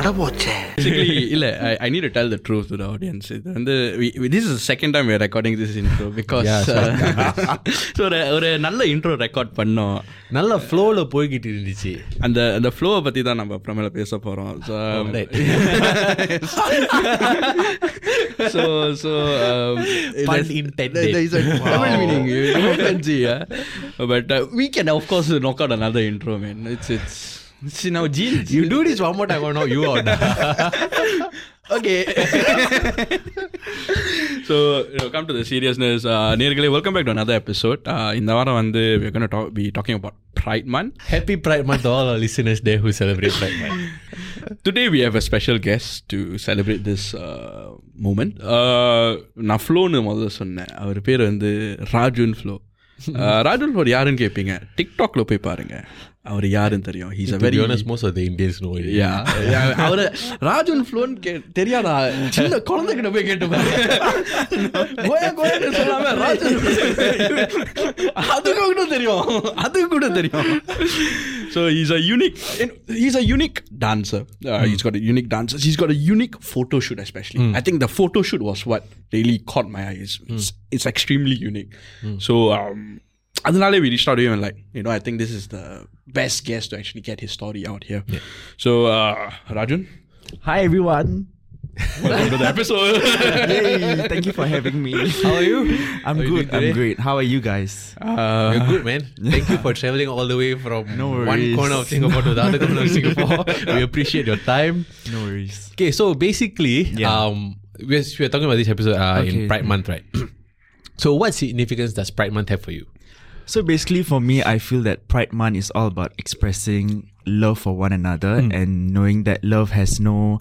அடபோச்சே. இல்ல ஐ ஆடியன்ஸ் இது வந்து this is second time recording this intro because ஒரு ஒரு நல்ல இன்ட்ரோ ரெக்கார்ட் பண்ணோம். நல்ல ஃப்ளோவில் போய்கிட்டு இருந்துச்சு. அந்த அந்த ஃப்ளோவை பற்றி தான் நம்ம அப்புறமேல பேச போகிறோம் so so but we can of course knock out intro man it's uh, we can of course knock out another intro, man. It's it's it's in our genes. You do this one more time, or no, you out. okay. so you know, come to the seriousness. Uh, நேர்களே welcome back to another episode. Uh, இந்த வாரம் வந்து we're going to talk, be talking about Pride Month. Happy Pride Month to all our listeners there who celebrate Pride Month. Today we have a special guest to celebrate this uh, moment. Uh, நான் ஃப்ளோன்னு முதல்ல சொன்னேன் அவர் பேர் வந்து ராஜுன் flow ராஜுன் flow யாருன்னு கேட்பீங்க டிக்டாக்ல போய் பாருங்க அவர் யாருன்னு தெரியும் he's a To very be honest, most of the Indians know it. யா அவரு ராஜுன் ஃப்ளோன் கே தெரியாதா சின்ன குழந்தைகிட்ட போய் கேட்டு பாரு கோயா கோயான்னு சொல்லாம ராஜுன் அது கூட தெரியும் அது கூட தெரியும் so is a unique is a unique dancer is got unique dancer is got a unique photo shoot especially I think the photo shoot was what really caught my eyes it's extremely unique so அதனாலே we reached out to him and like you know I think this is the best guest to actually get his story out here. So uh, Rajun, Hi everyone. welcome to the episode. Hey, thank you for having me. How are you? I'm How are you good. doing I'm today? great. How are you guys? Uh, You're good, man. Thank you for traveling all the way from No one worries. corner of Singapore to the other corner of Singapore. we appreciate your time. No worries. Okay, so basically, Yeah. um, we're, we're talking about this episode uh, in Okay, Pride okay. Month, right? so, what significance does Pride Month have for you? So basically, for me, I feel that Pride Month is all about expressing love for one another and knowing that love has no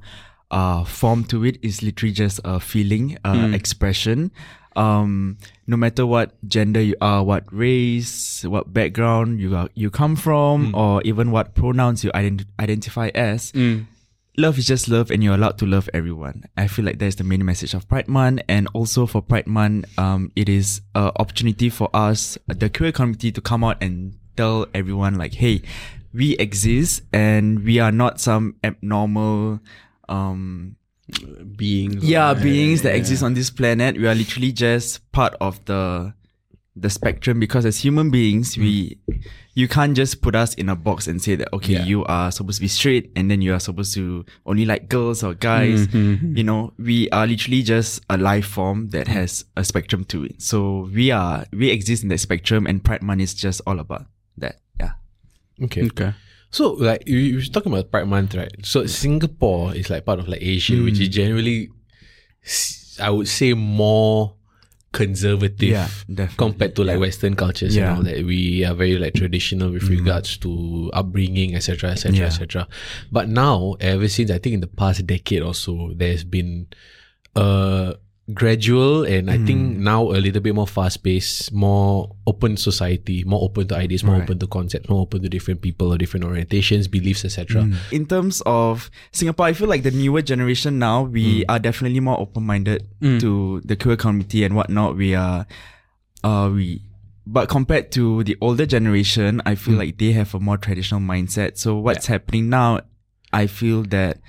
uh, form to it. It's literally just a feeling, uh, expression. Um, no matter what gender you are, what race, what background you are, you come from, or even what pronouns you ident- identify as, love is just love and you're allowed to love everyone. I feel like that's the main message of Pride Month. And also for Pride Month, um, it is an opportunity for us, the queer community, to come out and tell everyone like, hey, we exist and we are not some abnormal, um, beings. yeah, beings that exist on this planet. We are literally just part of the the spectrum because as human beings, we mm. you can't just put us in a box and say that okay, Yeah. you are supposed to be straight and then you are supposed to only like girls or guys. Mm-hmm, mm-hmm. You know, we are literally just a life form that has a spectrum to it. So we are we exist in that spectrum, and Pride Month is just all about that. Yeah. Okay. Okay. So, like, you, you were talking about Pride Month, right? So, Singapore is like part of like Asia, which mm. is generally, I would say, more conservative Yeah, compared to like Western cultures Yeah. and all that. We are very like traditional with mm-hmm. regards to upbringing, etc., etc., etc. But now, ever since I think in the past decade or so, there's been a gradual and I think mm. now a little bit more fast paced, more open society, more open to ideas, more Right. open to concepts, more open to different people or different orientations, beliefs, etc. Mm. in terms of Singapore, I feel like the newer generation now, we mm. are definitely more open minded to the queer community and whatnot. We are, uh, we, but compared to the older generation, I feel like they have a more traditional mindset. So what's happening now, I feel that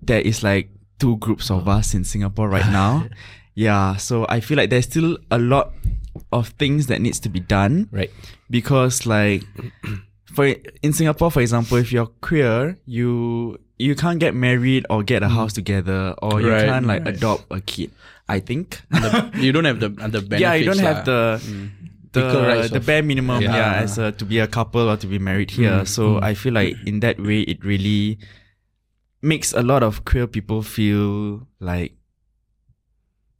there is like two groups of us in Singapore right now. yeah. So I feel like there's still a lot of things that needs to be done Right. because like for in Singapore, for example, if you're queer, you you can't get married or get a mm. house together, or you Right, can't like right. adopt a kid. I think. you don't have the the benefits. yeah, you don't have lah. the ah. mm. the, the of- bare minimum. Yeah. Yeah, as a, to be a couple or to be married here. Mm. So I feel like in that way, it really makes a lot of queer people feel like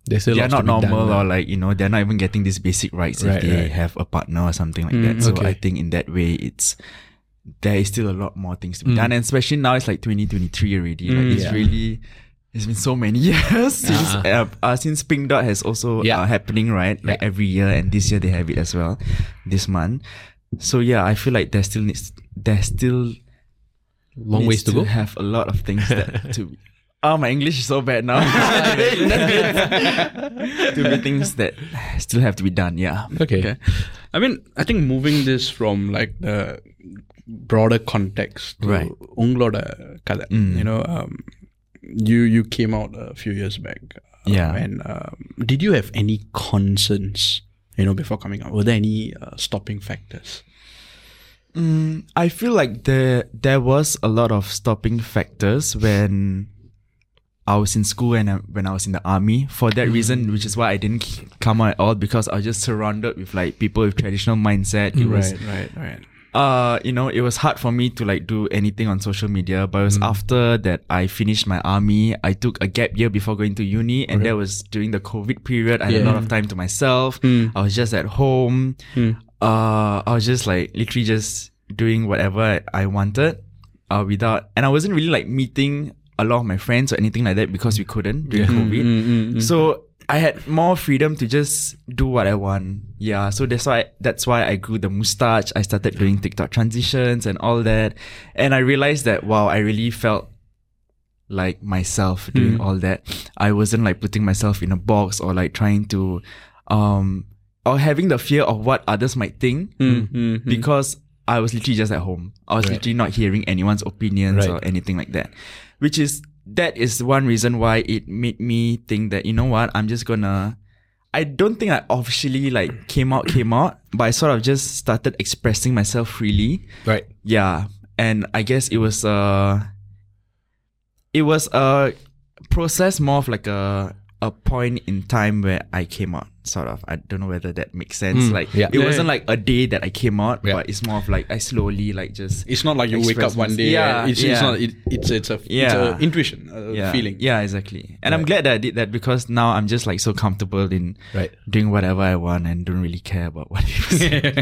they're not be done normal or like you know they're not even getting these basic rights Right, if they right. have a partner or something like Mm, that. So okay. I think in that way it's there is still a lot more things to be Mm. done, and especially now it's like 2023 already. Like Mm, it's yeah. really it's been so many years since Uh-uh. uh, uh, since Pink Dot has also Yeah. uh, happening right like Yeah. every year, and this year they have it as well this month. So yeah, I feel like there still needs there still Long needs ways to go. have a lot of things that to Oh, my English is so bad now. to be things that still have to be done. Yeah. Okay. I mean, I think moving this from like the broader context to Right. உங்களோட கதை Mm. you know um, you you came out a few years back uh, Yeah. and um, did you have any concerns you know before coming out were there any uh, stopping factors Mm, I feel like there there was a lot of stopping factors when I was in school and uh, when I was in the army. For that reason, which is why I didn't come out at all because I was just surrounded with like people with traditional mindset. It was right right uh you know it was hard for me to like do anything on social media. But it was after that i finished my army i took a gap year before going to uni and that was during the covid period. I had a lot of time to myself. I was just at home uh i was just like literally just doing whatever i, wanted uh without and i wasn't really like meeting a lot of my friends or anything like that because we couldn't during covid so I had more freedom to just do what I want. Yeah, so that's why that's why I grew the mustache. I started doing TikTok transitions and all that, and I realized that wow, I really felt like myself doing all that. I wasn't like putting myself in a box or like trying to, um, or having the fear of what others might think because I was literally just at home. I was literally not hearing anyone's opinions Right. or anything like that, which is that is one reason why it made me think that you know what I'm just gonna. I don't think I officially like came out came out, but I sort of just started expressing myself freely. Right. Yeah, and I guess it was uh it was a process more of like a a point in time where I came out. Sort of. I don't know whether that makes sense. Mm, like yeah. it Yeah, wasn't yeah. like a day that I came out, but it's more of like I slowly like just it's not like you wake up one day Yeah, it's, it's not it, it's it's a it's Yeah. a intuition a feeling Yeah, exactly. And I'm glad that I did that because now I'm just like so comfortable in Right. doing whatever I want and don't really care about what people say.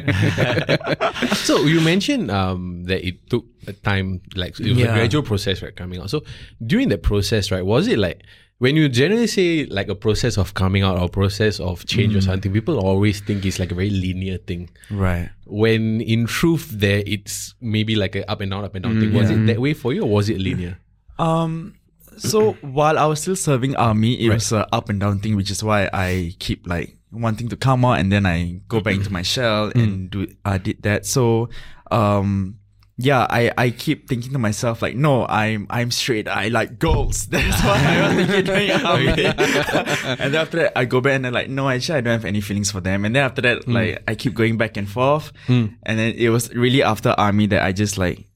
so you mentioned um, that it took a time, like it was a gradual process, right, coming out. So during that process, right, was it like when you generally say like a process of coming out or process of change Mm. or something, people always think it's like a very linear thing. right. When in truth, there it's maybe like a up and down, up and down thing. Was it that way for you, or was it linear? Um. So while I was still serving army, it Right. was a up and down thing, which is why I keep like wanting to come out and then I go back into my shell and do. I did that. So, um. Yeah, I, I keep thinking to myself like, no, I'm I'm straight. I like girls. That's what I was thinking during army. and then after that, I go back and I'm like, no, actually, I don't have any feelings for them. And then after that, like, I keep going back and forth. And then it was really after army that I just like,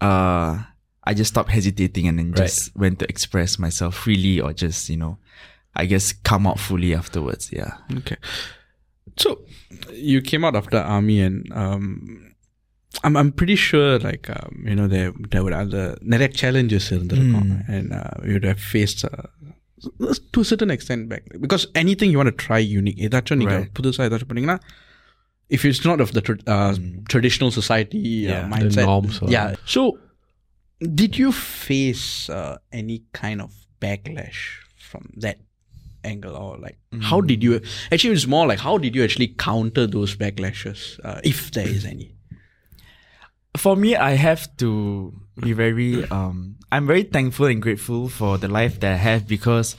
uh, I just stopped hesitating and then Right. just went to express myself freely or just, you know, I guess come out fully afterwards. Yeah. Okay. So you came out after army and um I'm I'm pretty sure like um, you know there there were other நிறைய challenges இருந்திருக்கும் and uh, you would have faced uh, to a certain extent back because anything you want to try unique ஏதாச்சும் நீங்க Right. புதுசா ஏதாச்சும் பண்ணீங்கன்னா if it's not of the tra- uh, traditional society uh, Yeah, the mindset norms or- yeah so did you face uh, any kind of backlash from that angle or like how did you actually it's more like how did you actually counter those backlashes uh, if there is any for me, I have to be very, um, I'm very thankful and grateful for the life that I have because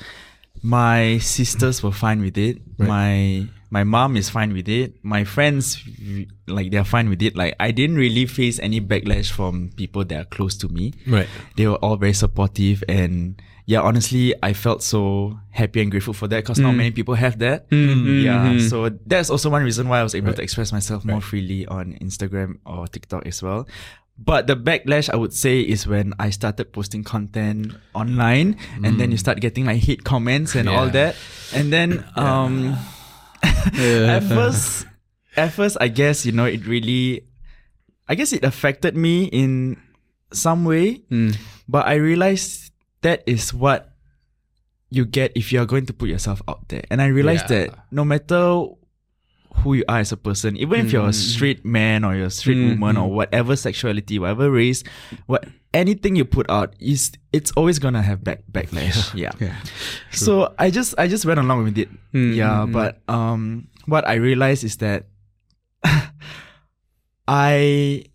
my sisters were fine with it. My, my mom is fine with it. My friends, like, they're fine with it. Like, I didn't really face any backlash from people that are close to me. Right. they were all very supportive and yeah honestly i felt so happy and grateful for that because not mm. many people have that. Mm, mm, yeah so that's also one reason why i was able to express myself more freely on instagram or tiktok as well. But the backlash i would say is when i started posting content online and then you start getting like hate comments and all that. And then um at first at first i guess you know it really i guess it affected me in some way. But I realized that is what you get if you are going to put yourself out there. And I realized Yeah. that no matter who you are as a person, even if you're a mm. straight man or you're a straight mm, woman or mm. whatever sexuality, whatever race, what anything you put out is it's always gonna have back backlash. Yeah. yeah So I just I just went along with it. Yeah, but um what I realized is that I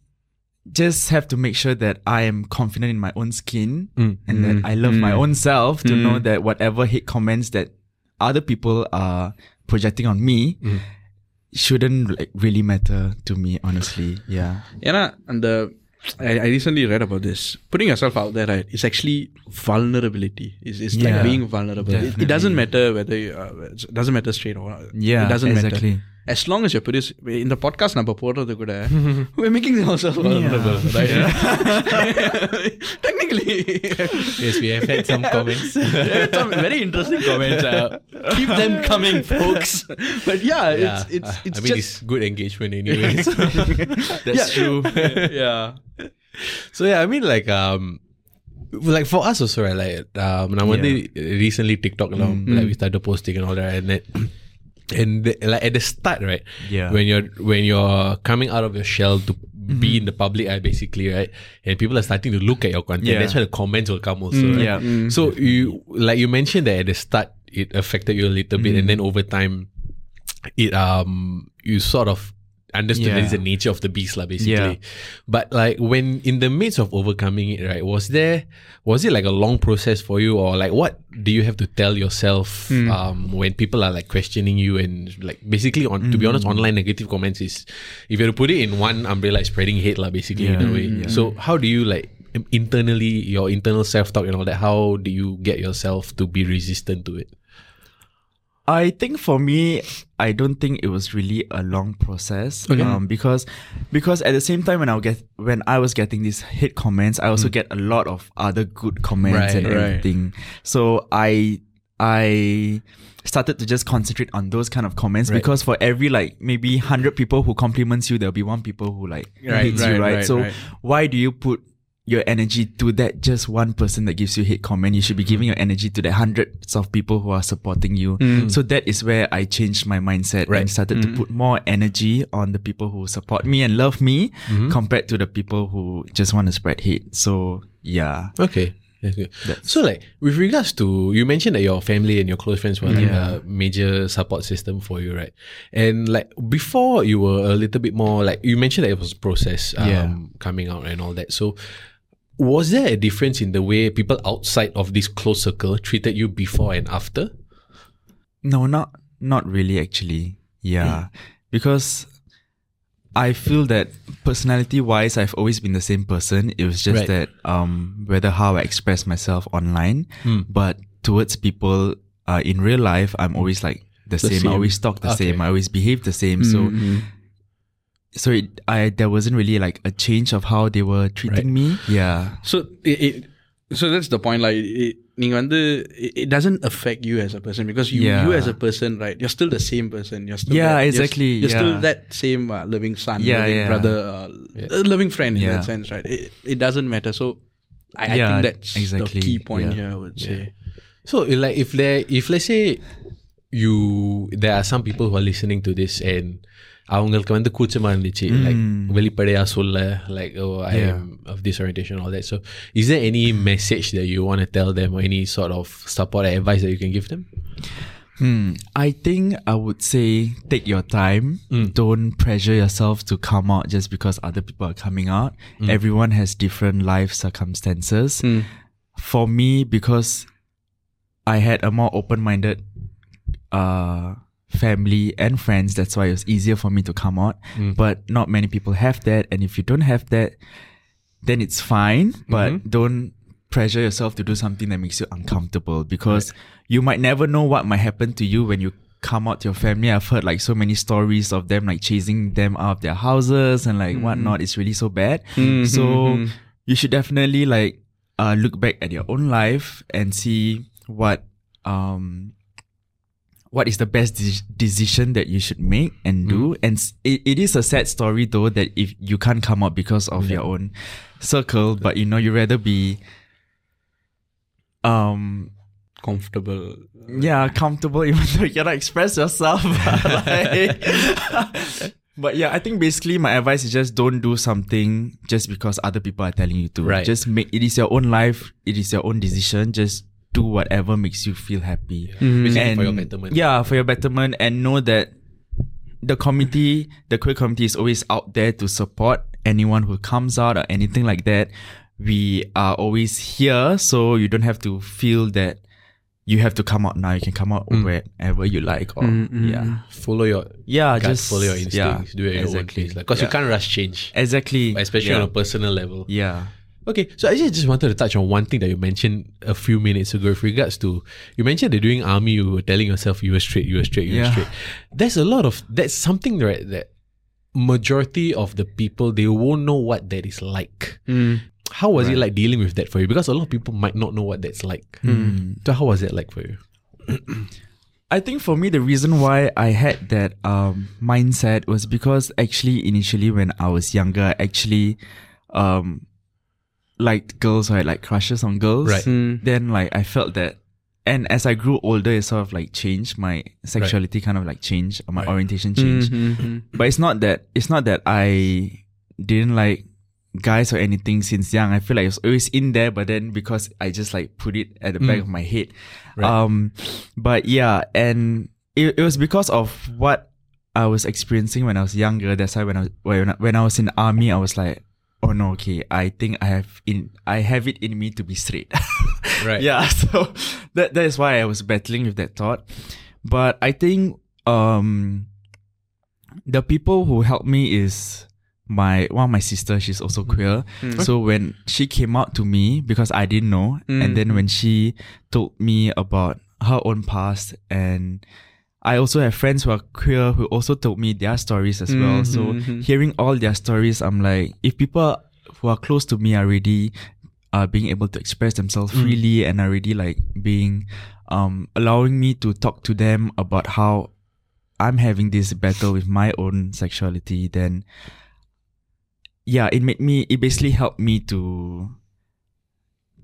just have to make sure that I am confident in my own skin Mm. and that I love my own self to know that whatever hate comments that other people are projecting on me, shouldn't like really matter to me, honestly. Yeah. Yeah, and the I, I recently read about this. Putting yourself out there, right, is actually vulnerability. It's, it's Yeah, like being vulnerable. It, it doesn't matter whether you, uh, it doesn't matter straight or Yeah, it doesn't exactly. matter As long as you're produced in the podcast நம்ம போடுறது கூட we're making ourselves vulnerable, right? Technically, Yes, we have had some comments. some very interesting comments. Uh, keep them coming, folks. But yeah, yeah, it's it's uh, it's I mean, just it's good engagement anyway. That's Yeah. true. yeah. so yeah, I mean, like um, like for us also, right? Like um, நான் வந்து recently TikTok now, like we started posting and all that, and then, and the, like at the start, right? Yeah. When you're when you're coming out of your shell to be mm-hmm. in the public eye, basically, right? And people are starting to look at your content. Yeah. That's why the comments will come also. Mm. right? Yeah. Mm. So you like you mentioned that at the start it affected you a little bit, and mm. then over time, it um you sort of understood that Yeah. it's the nature of the beast, lah, basically. But like when in the midst of overcoming it, right? Was there was it like a long process for you, or like what do you have to tell yourself hmm. um when people are like questioning you and like basically on to be honest, hmm. online negative comments is if you were to put it in one umbrella, it's spreading hate, lah, basically in a Yeah. way. Hmm. So how do you like internally your internal self talk and all that? How do you get yourself to be resistant to it? I think for me, I don't think it was really a long process. Okay. Um, because because at the same time when I get when I was getting these hate comments, I also get a lot of other good comments and Right, right. everything. So I I started to just concentrate on those kind of comments Right. because for every like maybe hundred people who compliments you, there'll be one people who like Right, hates right, you, right? right, so right. why do you put your energy to that just one person that gives you hate comment. You should be giving your energy to the hundreds of people who are supporting you. Mm. So that is where I changed my mindset Right. and started to mm. put more energy on the people who support me and love me mm-hmm. compared to the people who just want to spread hate. So yeah. Okay. That's good. so like with regards to you mentioned that your family and your close friends were like Yeah. a major support system for you, right? And like before you were a little bit more like you mentioned that it was a process um, Yeah. coming out and all that. So was there a difference in the way people outside of this close circle treated you before and after? No, not not really actually. Yeah. Because I feel that personality wise I've always been the same person. It was just Right. that um whether how I express myself online, but towards people uh in real life I'm always like the, same. same. I always talk the Okay. same. I always behave the same. So so it, I there wasn't really like a change of how they were treating right. me. Yeah. So it, it, so that's the point. Like it, it doesn't affect you as a person because you yeah. you as a person, right? You're still the same person. You're still yeah, that, exactly. You're, you're yeah. still that same uh, loving son, yeah, loving yeah. brother, uh, loving friend in that sense, right? It, it doesn't matter. So I, I think that's exactly. the key point here. I would say. So like if there if let's say you there are some people who are listening to this and அவங்களுக்கு வந்து கூச்சமா இருந்துச்சு like வெளிப்படையா சொல்ல like oh I Yeah. am of this orientation all that so is there any message that you want to tell them or any sort of support or advice that you can give them Hmm. I think I would say take your time. Don't pressure yourself to come out just because other people are coming out. Everyone has different life circumstances. For me, because I had a more open minded uh, family and friends, that's why it was easier for me to come out. Mm. But not many people have that. And if you don't have that, then it's fine. But mm-hmm. don't pressure yourself to do something that makes you uncomfortable because you might never know what might happen to you when you come out to your family. I've heard like so many stories of them like chasing them out of their houses and like mm-hmm. whatnot. It's really so bad. Mm-hmm. So you should definitely like uh, look back at your own life and see what um what is the best de- decision that you should make and do. And it, it is a sad story though that if you can't come out because of your own circle, but you know, you rather be um comfortable yeah, comfortable even though you cannot express yourself. but, like- but yeah, I think basically my advice is just don't do something just because other people are telling you to. Right. Just make it is your own life, it is your own decision. Just do whatever makes you feel happy. Mm-hmm. Basically for your betterment. Yeah, for your betterment and know that the committee, the queer committee is always out there to support anyone who comes out or anything like that. We are always here, so you don't have to feel that you have to come out now. You can come out mm. wherever you like, or mm-hmm. yeah, Follow your yeah, gut, just follow your yeah, instincts, do it at your own exactly. pace. Because you Yeah. can't rush change, exactly, especially yeah. on a personal level. yeah. Okay, so I just just wanted to touch on one thing that you mentioned a few minutes ago with regards to you mentioned that during army you were telling yourself you were straight, you were straight, you were Yeah. straight. There's a lot of that's something right that majority of the people they won't know what that is like. How was it like dealing with that for you? Because a lot of people might not know what that's like. So how was it like for you? I think for me, the reason why I had that um, mindset was because actually, initially, when I was younger, actually um, liked girls or had like crushes on girls. Right. Hmm. Then, like, I felt that. And as I grew older, it sort of like changed. My sexuality kind of like changed, or my orientation changed. Hmm, hmm, but it's not that it's not that I didn't like guys or anything since young. I feel like it was always in there, but then because I just like put it at the back of my head. Um but yeah, and it, it was because of what I was experiencing when I was younger. That's why when I was when I, when I was in the army, I was like, oh no, okay, I think I have in I have it in me to be straight. Right. yeah, so that that is why I was battling with that thought. But I think um the people who helped me is my one of my sister she's also mm-hmm. queer mm-hmm. so when she came out to me because i didn't know and then mm-hmm. when she told me about her own past and i also have friends who are queer who also told me their stories as well so hearing all their stories i'm like if people who are close to me are already uh, being able to express themselves freely and are already like being um allowing me to talk to them about how I'm having this battle with my own sexuality, then yeah, it made me it basically helped me to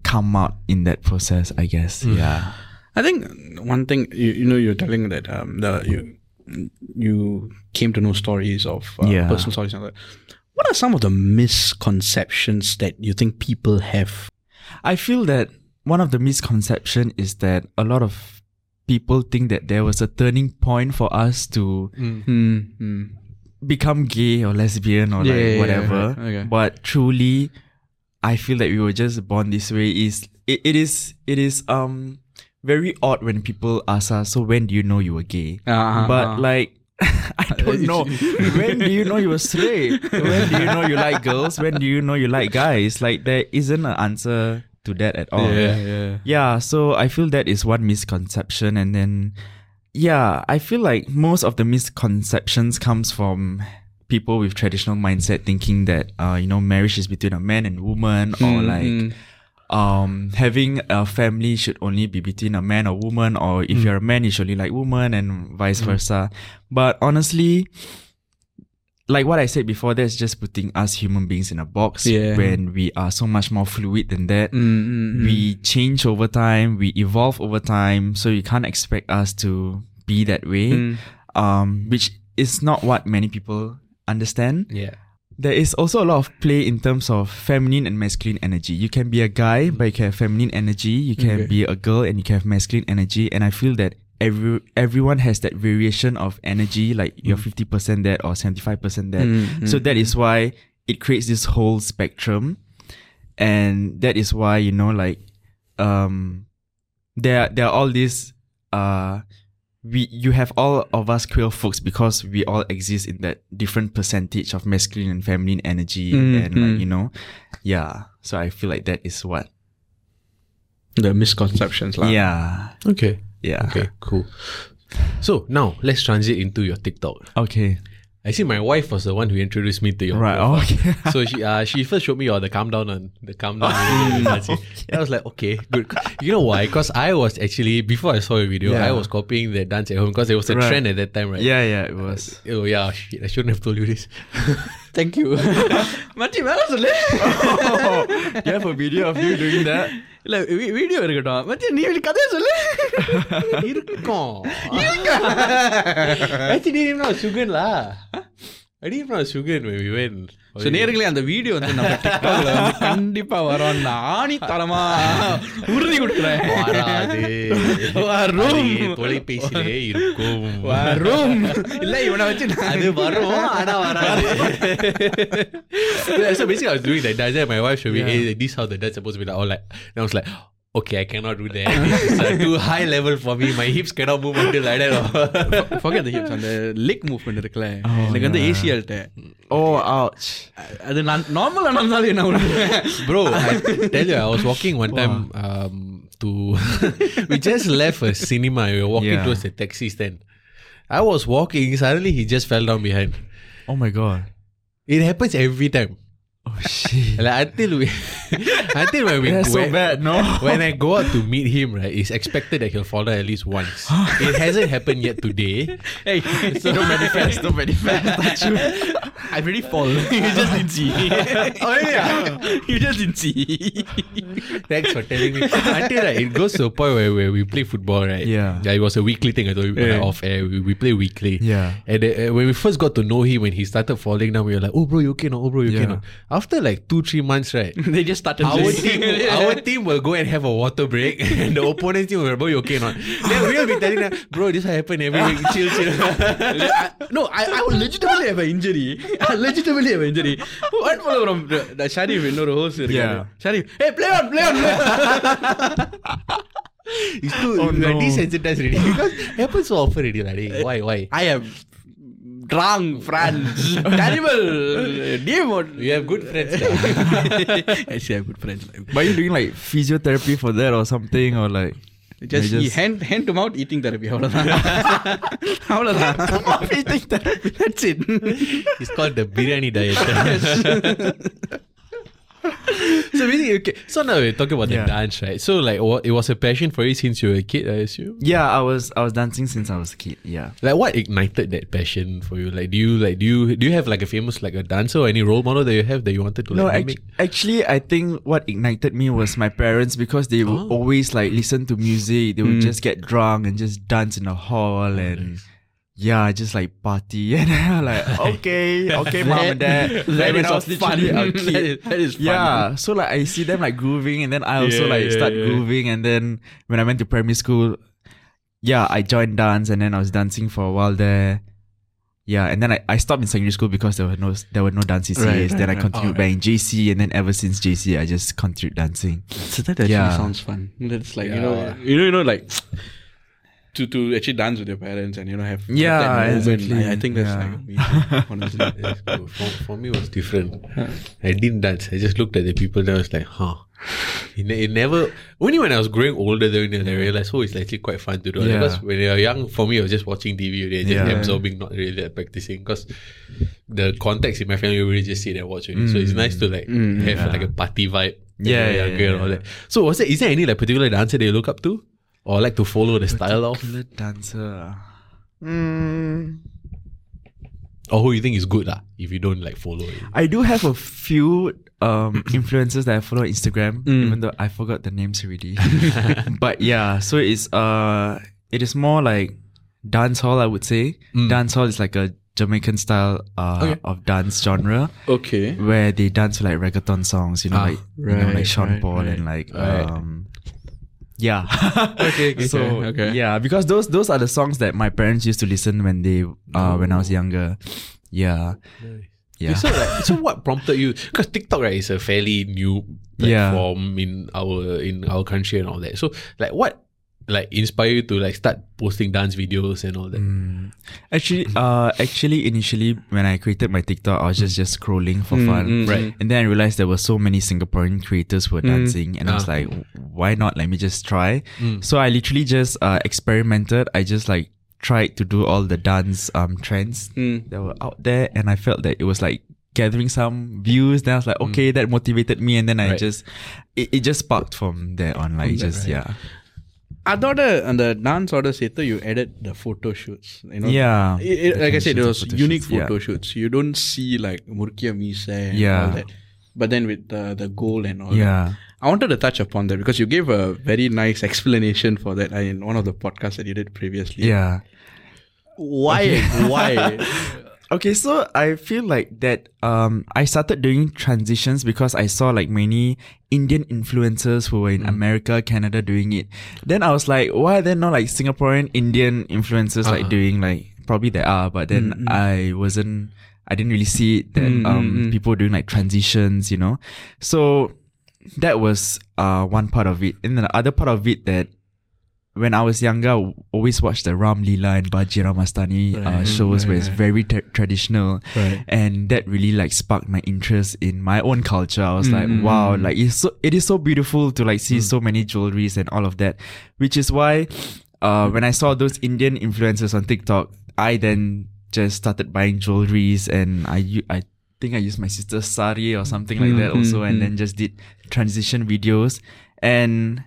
come out in that process, I guess. Yeah. I think one thing you, you know you're telling that um the you you came to know stories of uh, Yeah. personal stories and all that. What are some of the misconceptions that you think people have? I feel that one of the misconception is that a lot of people think that there was a turning point for us to Hmm. become gay or lesbian or Yeah, like yeah, yeah, whatever. right. Okay. But truly, I feel that we were just born this way. Is it, it is it is um very odd when people ask us, so when do you know you were gay? Uh-huh, but like I don't know. when do you know you were straight? When do you know you like girls? When do you know you like guys? Like there isn't an answer to that at all. yeah. Yeah, so I feel that is one misconception and then yeah, I feel like most of the misconceptions comes from people with traditional mindset thinking that uh you know marriage is between a man and woman or like um having a family should only be between a man or woman or if you're a man you should only like woman and vice versa. But honestly like what I said before, that's just putting us human beings in a box Yeah. when we are so much more fluid than that Mm, we change over time, we evolve over time, so you can't expect us to be that way. Mm. Um, which is not what many people understand. Yeah. There is also a lot of play in terms of feminine and masculine energy. You can be a guy, but you can have feminine energy. You can Okay. be a girl and you can have masculine energy. And I feel that every everyone has that variation of energy, like you're fifty percent that or seventy five percent that. Mm, So that is why it creates this whole spectrum, and that is why you know like um there there are all these uh we you have all of us queer folks because we all exist in that different percentage of masculine and feminine energy Mm, and like mm. you know yeah so i feel like that is what The misconceptions, lah. yeah Okay. yeah Okay, cool. So now let's transit into your TikTok. okay I see my wife was the one who introduced me to your right profile. okay so she uh, she first showed me all the calm down on the calm down. video. I was like, okay, good. You know why? Because I was actually before I saw your video, Yeah. I was copying the dance at home because it was a Right. trend at that time, right? yeah yeah it was Oh yeah, shit, I shouldn't have told you this. Thank you. மச்சி வேலை சொல்லு. ஏன் இப்போ video of you doing that இல்ல video இருக்கட்டும். மச்சி நீ கதையை சொல்லு. இருக்கும். இருங்க மச்சி நீ என்ன சுகன்லா? I didn't know Sugan when we went. So நேர்களே அந்த வீடியோ வந்து நம்ம டிக்டாக்ல வந்து கண்டிப்பா வரும் நாணி தரமா உறுதி கொடுக்குறேன் வராது. வரும். அது தொலைபேசியிலே இருக்கும் வரும் இல்ல இவனை வச்சு நான் அது வரும் ஆனா வராது so basically I was doing that dance and my wife showed me hey this is how the dance supposed to be like all like and I was like okay, I cannot do that. This is uh, too high level for me. My hips cannot move until like that. or- forget the hips அந்த leg movement இருக்குல்ல எனக்கு வந்து ஏசிஎல்ட்ட Oh, ouch. அது நான் நார்மலா நடந்தாலும் என்ன பண்ணுவேன் Bro, I tell you, I was walking one time um, to. we just left a cinema. We were walking Yeah. towards the taxi stand. I was walking, suddenly he just fell down behind. Oh my god. It happens every time. Oh shit. Like until we, until when we That's so when, bad, no? when I go out to meet him, right, it's expected that he'll fall down at least once. it hasn't happened yet today. Hey, So don't manifest, don't manifest. Touch you. I really fall. you just didn't see. Oh yeah. you just didn't see. Thanks for telling me. Until like, it goes to a point where, where we play football, right? Yeah. It was a weekly thing. I told you Yeah. off air. We, we play weekly. Yeah. And uh, when we first got to know him, when he started falling down, we were like, "Oh, bro, you okay? No, oh, bro, you okay? No. After like two, three months, right? they just started our. Team, our team will go and have a water break, and the opponent team will remember you okay or not. Then we'll be telling them, bro, this happened every week. Chill, chill. No, I, I will legitimately have an injury. I legitimately have an injury. One follow from the, the Sharif, you know, the host. Yeah. Sharif, hey, play on, play on, play on. It's too oh, no. desensitized already because happens so often already. Like, why, why? I am drunk friends. Terrible. Demon. We have good friends. Actually, I have good friends. But are you doing like physiotherapy for that or something or like Just, you he hand, hand to mouth eating therapy. அவ்வளவுதான். அவ்வளவுதான். eating therapy? That's it. it's called the biryani diet. so basically, okay. So now we're talking about Yeah. the dance, right? So like, what, it was a passion for you since you were a kid, I assume. Yeah, I was I was dancing since I was a kid. Yeah. Like, what ignited that passion for you? Like, do you like do you do you have like a famous like a dancer or any role model that you have that you wanted to No, like act- mimic? actually, I think what ignited me was my parents because they would Oh. always like listen to music. They would hmm. just get drunk and just dance in the hall oh, and yeah, just like party and I'm like okay, okay, mom and dad. That Like, when is I was fun. literally a kid. is- that is fun. Yeah, so like I see them like grooving, and then I also Yeah, like yeah, start yeah. grooving, and then when I went to primary school, yeah, I joined dance, and then I was dancing for a while there. Yeah, and then I, I stopped in secondary school because there were no there were no dance CCAs. Right, then right, I continued back in JC, and then ever since JC, I just continued dancing. So that actually Yeah. sounds fun. That's like you know, you know, you know, like to to actually dance with your parents and you know have have Yeah, that moment. exactly. I, I think that's Yeah. like amazing, honestly. Yes, for, for me, it was different. I didn't dance. I just looked at the people and I was like, huh. It, it never, only when I was growing older, then I realized, oh, it's actually quite fun to do. Yeah. Because when you're young, for me, I was just watching TV, and just Yeah. absorbing, not really like, practicing. Because the context in my family, we really just sit and watch. Only. So it's mm. nice to like mm. have like a party vibe. when Yeah, you're yeah, younger and yeah, all that. So was there, is there any like particular dancer that you look up to? Or like to follow the style of? Dancer. Mm, Or who you think is good lah, if you don't like follow it? I do have a few um influencers that I follow on Instagram, even though I forgot the names already. but yeah, so it's uh it is more like dance hall, I would say. Dance hall is like a Jamaican style uh Okay. of dance genre Okay. where they dance to like reggaeton songs, you know, Ah, like you know, like Sean right, Paul right, and like right. um yeah. Okay, okay, so okay, yeah, because those those are the songs that my parents used to listen when they uh when I was younger. Yeah. Yeah. So like, so what prompted you? Because TikTok right is a fairly new Yeah. platform in our in our country and all that. So like, what like inspire you to like start posting dance videos and all that? Mm. Actually, uh, actually, initially when I created my TikTok, I was just just scrolling for fun, mm, Right. And then I realized there were so many Singaporean creators who were dancing, and I was Ah. like, why not? Let me just try. So I literally just uh, experimented. I just like tried to do all the dance um trends that were out there, and I felt that it was like gathering some views. Then I was like, okay, that motivated me, and then I Right. just it, it just sparked from there on. Like just yeah, அதோட அந்த டான்ஸோட சேர்த்து you added the photo shoots you know yeah. It- it- like I said, it The was photo unique shoots, yeah. photo shoots. You don't see like Murkia Misa and Yeah. all that. But then with the the goal and all that. Yeah. I wanted to touch upon that because you gave a very nice explanation for that uh, in one of the podcasts that you did previously. Yeah. Why? Why? Okay, so I feel like that um I started doing transitions because I saw like many Indian influencers who were in America, Canada doing it. Then I was like, why are there not like Singaporean Indian influencers like Uh-huh. doing like probably there are, but then I wasn't I didn't really see it that um people doing like transitions, you know. So that was uh one part of it. And then the other part of it that when I was younger, I always watched the Ram Leela and Bajirao Mastani uh, Right. shows where it's very tra- traditional. Right. And that really like sparked my interest in my own culture. I was like, Mm. wow, like it's so, it is so beautiful to like see so many jewelries and all of that. Which is why, uh, when I saw those Indian influencers on TikTok, I then just started buying jewelries and I, I think I used my sister's sari or something like that Mm, also, mm, and mm. then just did transition videos. And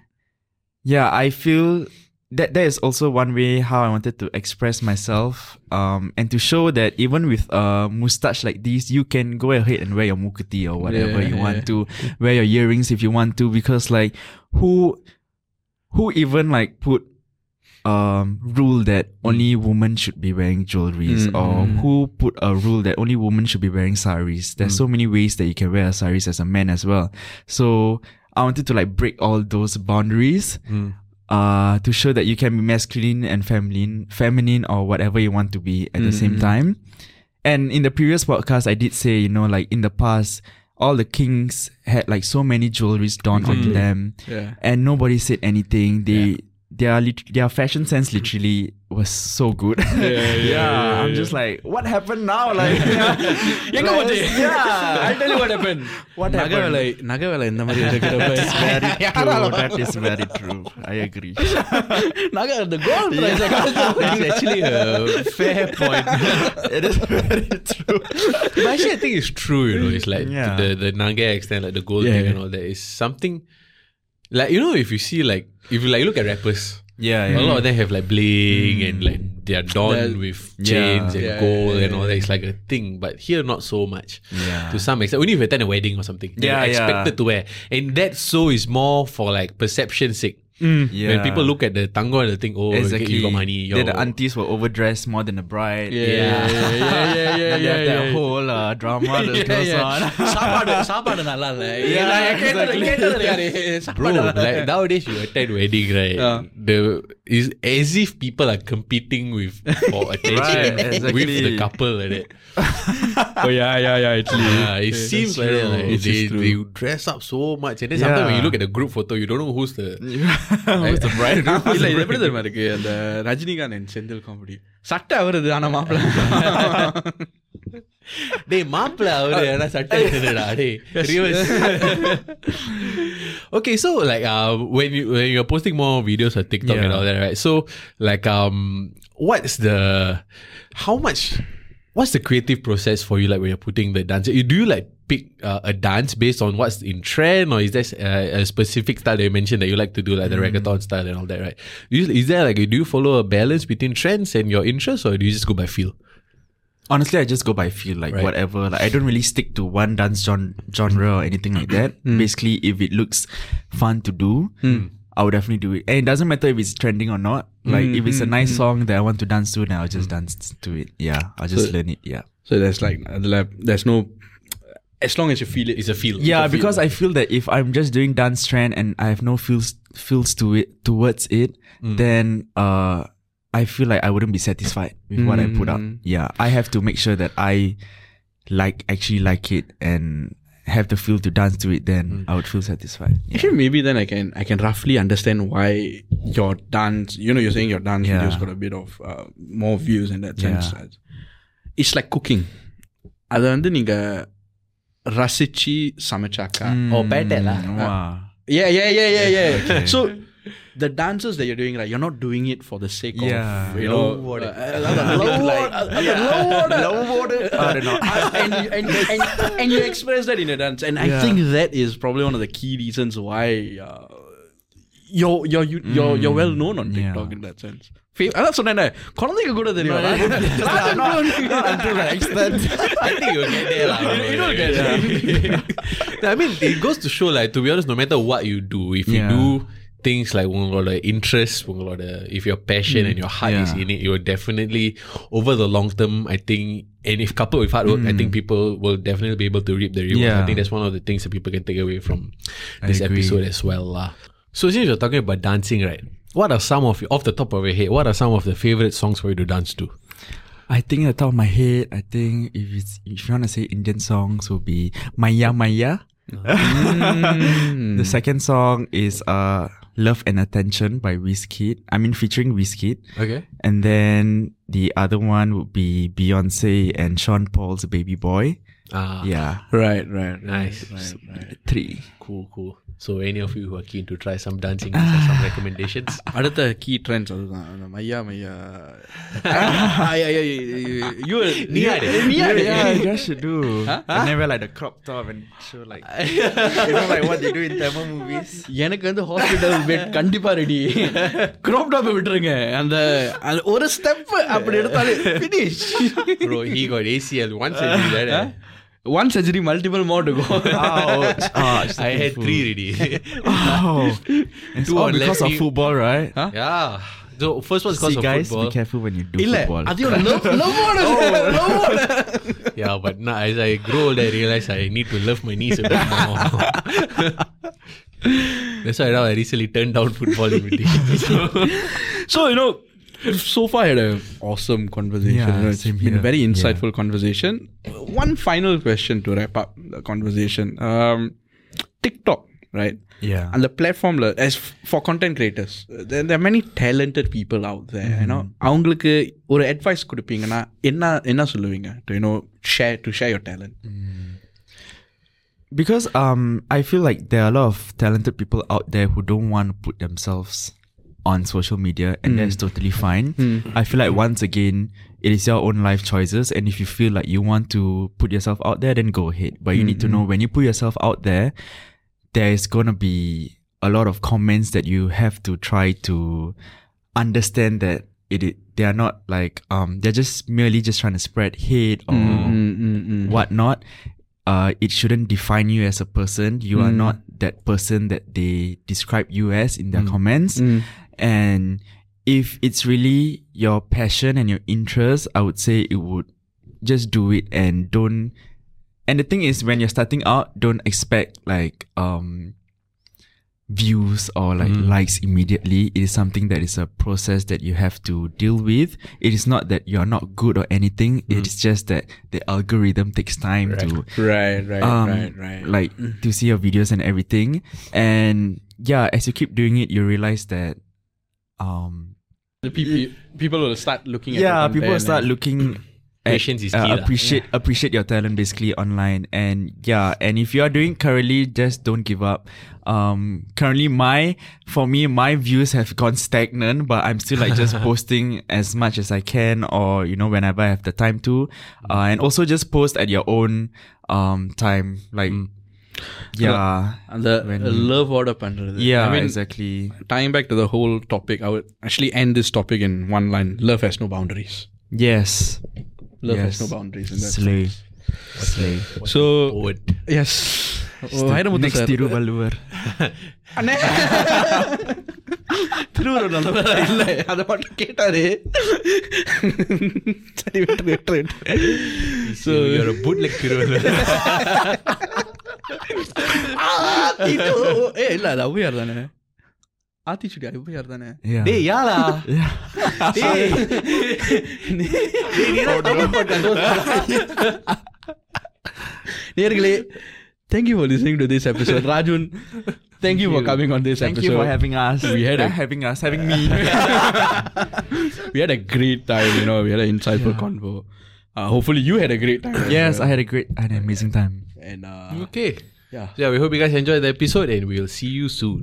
yeah, I feel that that is also one way how I wanted to express myself, um, and to show that even with a mustache like this, you can go ahead and wear your mukati or whatever Yeah, you yeah. want to, wear your earrings if you want to, because like who, who even like put um rule that only women should be wearing jewelries Mm, or mm. who put a rule that only women should be wearing saris there's so many ways that you can wear a saris as a man as well so i wanted to like break all those boundaries Mm. uh to show that you can be masculine and feminine feminine or whatever you want to be at the same Mhm. time and in the previous podcast i did say you know like in the past all the kings had like so many jewelries donned onto Exactly. them Yeah. and nobody said anything. They their their fashion sense literally was so good. Yeah, yeah, yeah I'm just like, what happened now? Like, yeah, like, yeah I'll tell you what happened. What happened? That's very true. That is very true. I agree. Naga, the gold price. That's actually a fair point. it is very true. But actually, I think it's true. You know, it's like the the Naga extent, like the gold thing and all that is something like you know, if you see like if you like look at rappers, Yeah, a yeah. lot of them have like bling and mm. like they are donned That- with Yeah. chains and Yeah, gold yeah, and all yeah. that. It's like a thing, but here not so much. Yeah. To some extent, only if you attend a wedding or something, then Yeah, you're yeah. expected to wear, and that so is more for like perception sake. Yeah. When people look at the tango and they think, oh, okay, exactly, you got money. Then the yo. aunties were overdressed more than the bride. Yeah, yeah, yeah, yeah, yeah, yeah, Then they have yeah, that yeah. whole uh, drama that Yeah, goes yeah. on. சாப்பாடு சாப்பாடு நல்லா இல்ல Yeah, நான் கேட்டது exactly. கேட்டது யாரு Bro, சாப்பாடு நல்லா இல்ல. like nowadays you attend wedding, right? Yeah. The is as if people are competing with for attention Right, exactly. with the couple like that. oh yeah yeah yeah actually Yeah, it seems like that. Like, Which is they, true. they dress up so much, and then sometimes when you Yeah. look at the group photo, you don't know who's the. Who's the bride? இல்ல இது எப்படி தெரியுமா இருக்கு அந்த Rajinikanth and Senthil comedy சட்டை அவருது ஆனா மாப்பிள்ள டேய் மாப்பிள்ள அவரு ஆனா சட்டை எடுத்துடுடா டேய் reverse. okay so like uh when you when you're posting more videos on TikTok and Yeah. all that right so like um what's the how much what's the creative process for you like when you're putting the dance you do you like pick uh, a dance based on what's in trend, or is there a, a specific style that you mentioned that you like to do, like mm. the reggaeton style and all that, right? Is there like do you follow a balance between trends and your interests, or do you just go by feel? Honestly, I just go by feel, like right. whatever. Like I don't really stick to one dance gen- genre or anything like that. Mm. Basically, if it looks fun to do, mm. I would definitely do it. And it doesn't matter if it's trending or not. Like mm, if it's a mm-hmm. nice mm-hmm. song that I want to dance to, then I'll just mm. dance to it. Yeah, I'll just so, learn it. Yeah. So there's like there's no as long as you feel it it's a feel Yeah, because I feel that if I'm just doing dance trend and I have no feels feels to it towards it, then uh I feel like I wouldn't be satisfied with what I put up. Mm. Yeah, I have to make sure that I like actually like it and have the feel to dance to it. Then I would feel satisfied. Yeah. Actually, maybe then I can I can roughly understand why your dance. You know, you're saying your dance Yeah. videos got a bit of uh, more views in that sense. It's like cooking. அது வந்து Rasici Samachaka. or Oh, Yeah, yeah, yeah, yeah, yeah. So the dances that you're doing, right? You're not doing it for the sake yeah. of you know, low water, low water, uh, and and you express that in a dance, and yeah. I think that is probably one of the key reasons why. Uh, you're you're you, you're you're well known on Yeah. TikTok in that sense. Fa- அதான் சொன்னேன் குழந்தைங்க கூட தெரியும் I think you'll get there lah. You- you don't get there. I mean, it goes to show like to be honest, no matter what you do, if you Yeah. do things like உங்களோட interest, உங்களோட if your passion and your heart is Yeah. in it, you will definitely over the long term. I think, and if coupled with hard work, I think people will definitely be able to reap the rewards. I Yeah. think that's one of the things that people can take away from I this agree. episode as well lah. So since you're talking about dancing, right? What are some of off the top of your head? What are some of the favorite songs for you to dance to? I think at the top of my head, I think if it's if you want to say Indian songs, will be Maya Maya. The second song is uh Love and Attention by Wizkid. I mean featuring Wizkid. Okay. And then the other one would be Beyonce and Sean Paul's Baby Boy. Ah, Yeah. Right, right, Nice. right, right. Three. Cool, cool. So any of you who keen to try some dancing some recommendations அடுத்த key trends அதுதான் அந்த மையா மையா you நீ நீ you should do never like the crop top and show like you know like what they do in Tamil movies எனக்கு வந்து hospital bed கண்டிப்பா ready crop top விட்டுருங்க அந்த ஒரு ஸ்டெப் அப்படி எடுத்தாலே finish bro he got ACL once and he did that eh? One surgery multiple mode இருக்கும் Ouch. Ouch, I had three already. Oh, it's Two all on because left of knee. football, right? Huh? yeah. So, first one is because See, of guys, football. be careful when you do இல்ல football. அதையும் love love-ஓட love-ஓட. Yeah, but now as I grow old, I realize I need to love my knees a bit more. That's why now I recently turned down football invitations. So, So you know, so far I had an awesome conversation. Yeah, you know, it's same been a here. very insightful conversation. One final question to wrap up the conversation. Um, TikTok, right? yeah. And the platform, like, as f- for content creators, there, there are many talented people out there. You know, அவங்களுக்கு ஒரு advice கொடுப்பீங்கன்னா என்ன என்ன சொல்லுவீங்க to you know share to share your talent. because um I feel like there are a lot of talented people out there who don't want to put themselves on social media and that's mm. totally fine. Mm. I feel like once again it is your own life choices and if you feel like you want to put yourself out there then go ahead. But you need to mm-hmm. know when you put yourself out there there is going to be a lot of comments that you have to try to understand that it, it they are not like um they're just merely just trying to spread hate or mm-hmm. Mm-hmm. whatnot. Uh it shouldn't define you as a person. You are mm. not that person that they describe you as in their comments. And if it's really your passion and your interest i would say it would just do it and don't and the thing is when you're starting out don't expect like um views or like likes immediately it is something that is a process that you have to deal with. It is not that you're not good or anything. It's just that the algorithm takes time to Right, right, um, right, right. like to see your videos and everything. And yeah as you keep doing it you realize that um The people, people will start looking at yeah people will start looking Patience is uh, key. Uh, appreciate yeah. appreciate your talent basically online and yeah and if you are doing currently just don't give up. Um, currently my for me my views have gone stagnant but I'm still like just posting as much as I can or you know whenever I have the time to, mm. uh, and also just post at your own um time like. Mm. Yeah, and the uh, love order pandra. Yeah, I mean, exactly. Tying back to the whole topic, I would actually end this topic in one line: love has no boundaries. Yes. Love yes. has no boundaries. In that slay slay So Poet. yes. next sir Thiruvalluvar அண்ணே திருவள்ளுவர் நல்லவரா இல்ல அதை மட்டும் கேட்டாரு சரி விட்டு விட்டு விட்டு So, you're a bootleg Kirula. ஏ இல்ல அது ஔவையார் தானே ஆத்திச்சுடி ஔவையார் தானே yeah Hey, yala. Hey. நேர்களே thank you for listening to this episode ராஜுன் thank you for coming on this Thank you episode for having us. We had a- Uh, having us, having me. we had a great time you know we had an insightful convo uh, hopefully you had a great time yes, I had a great and amazing time. and uh, Okay. yeah Yeah, we hope you guys enjoyed the episode and we'll see you soon.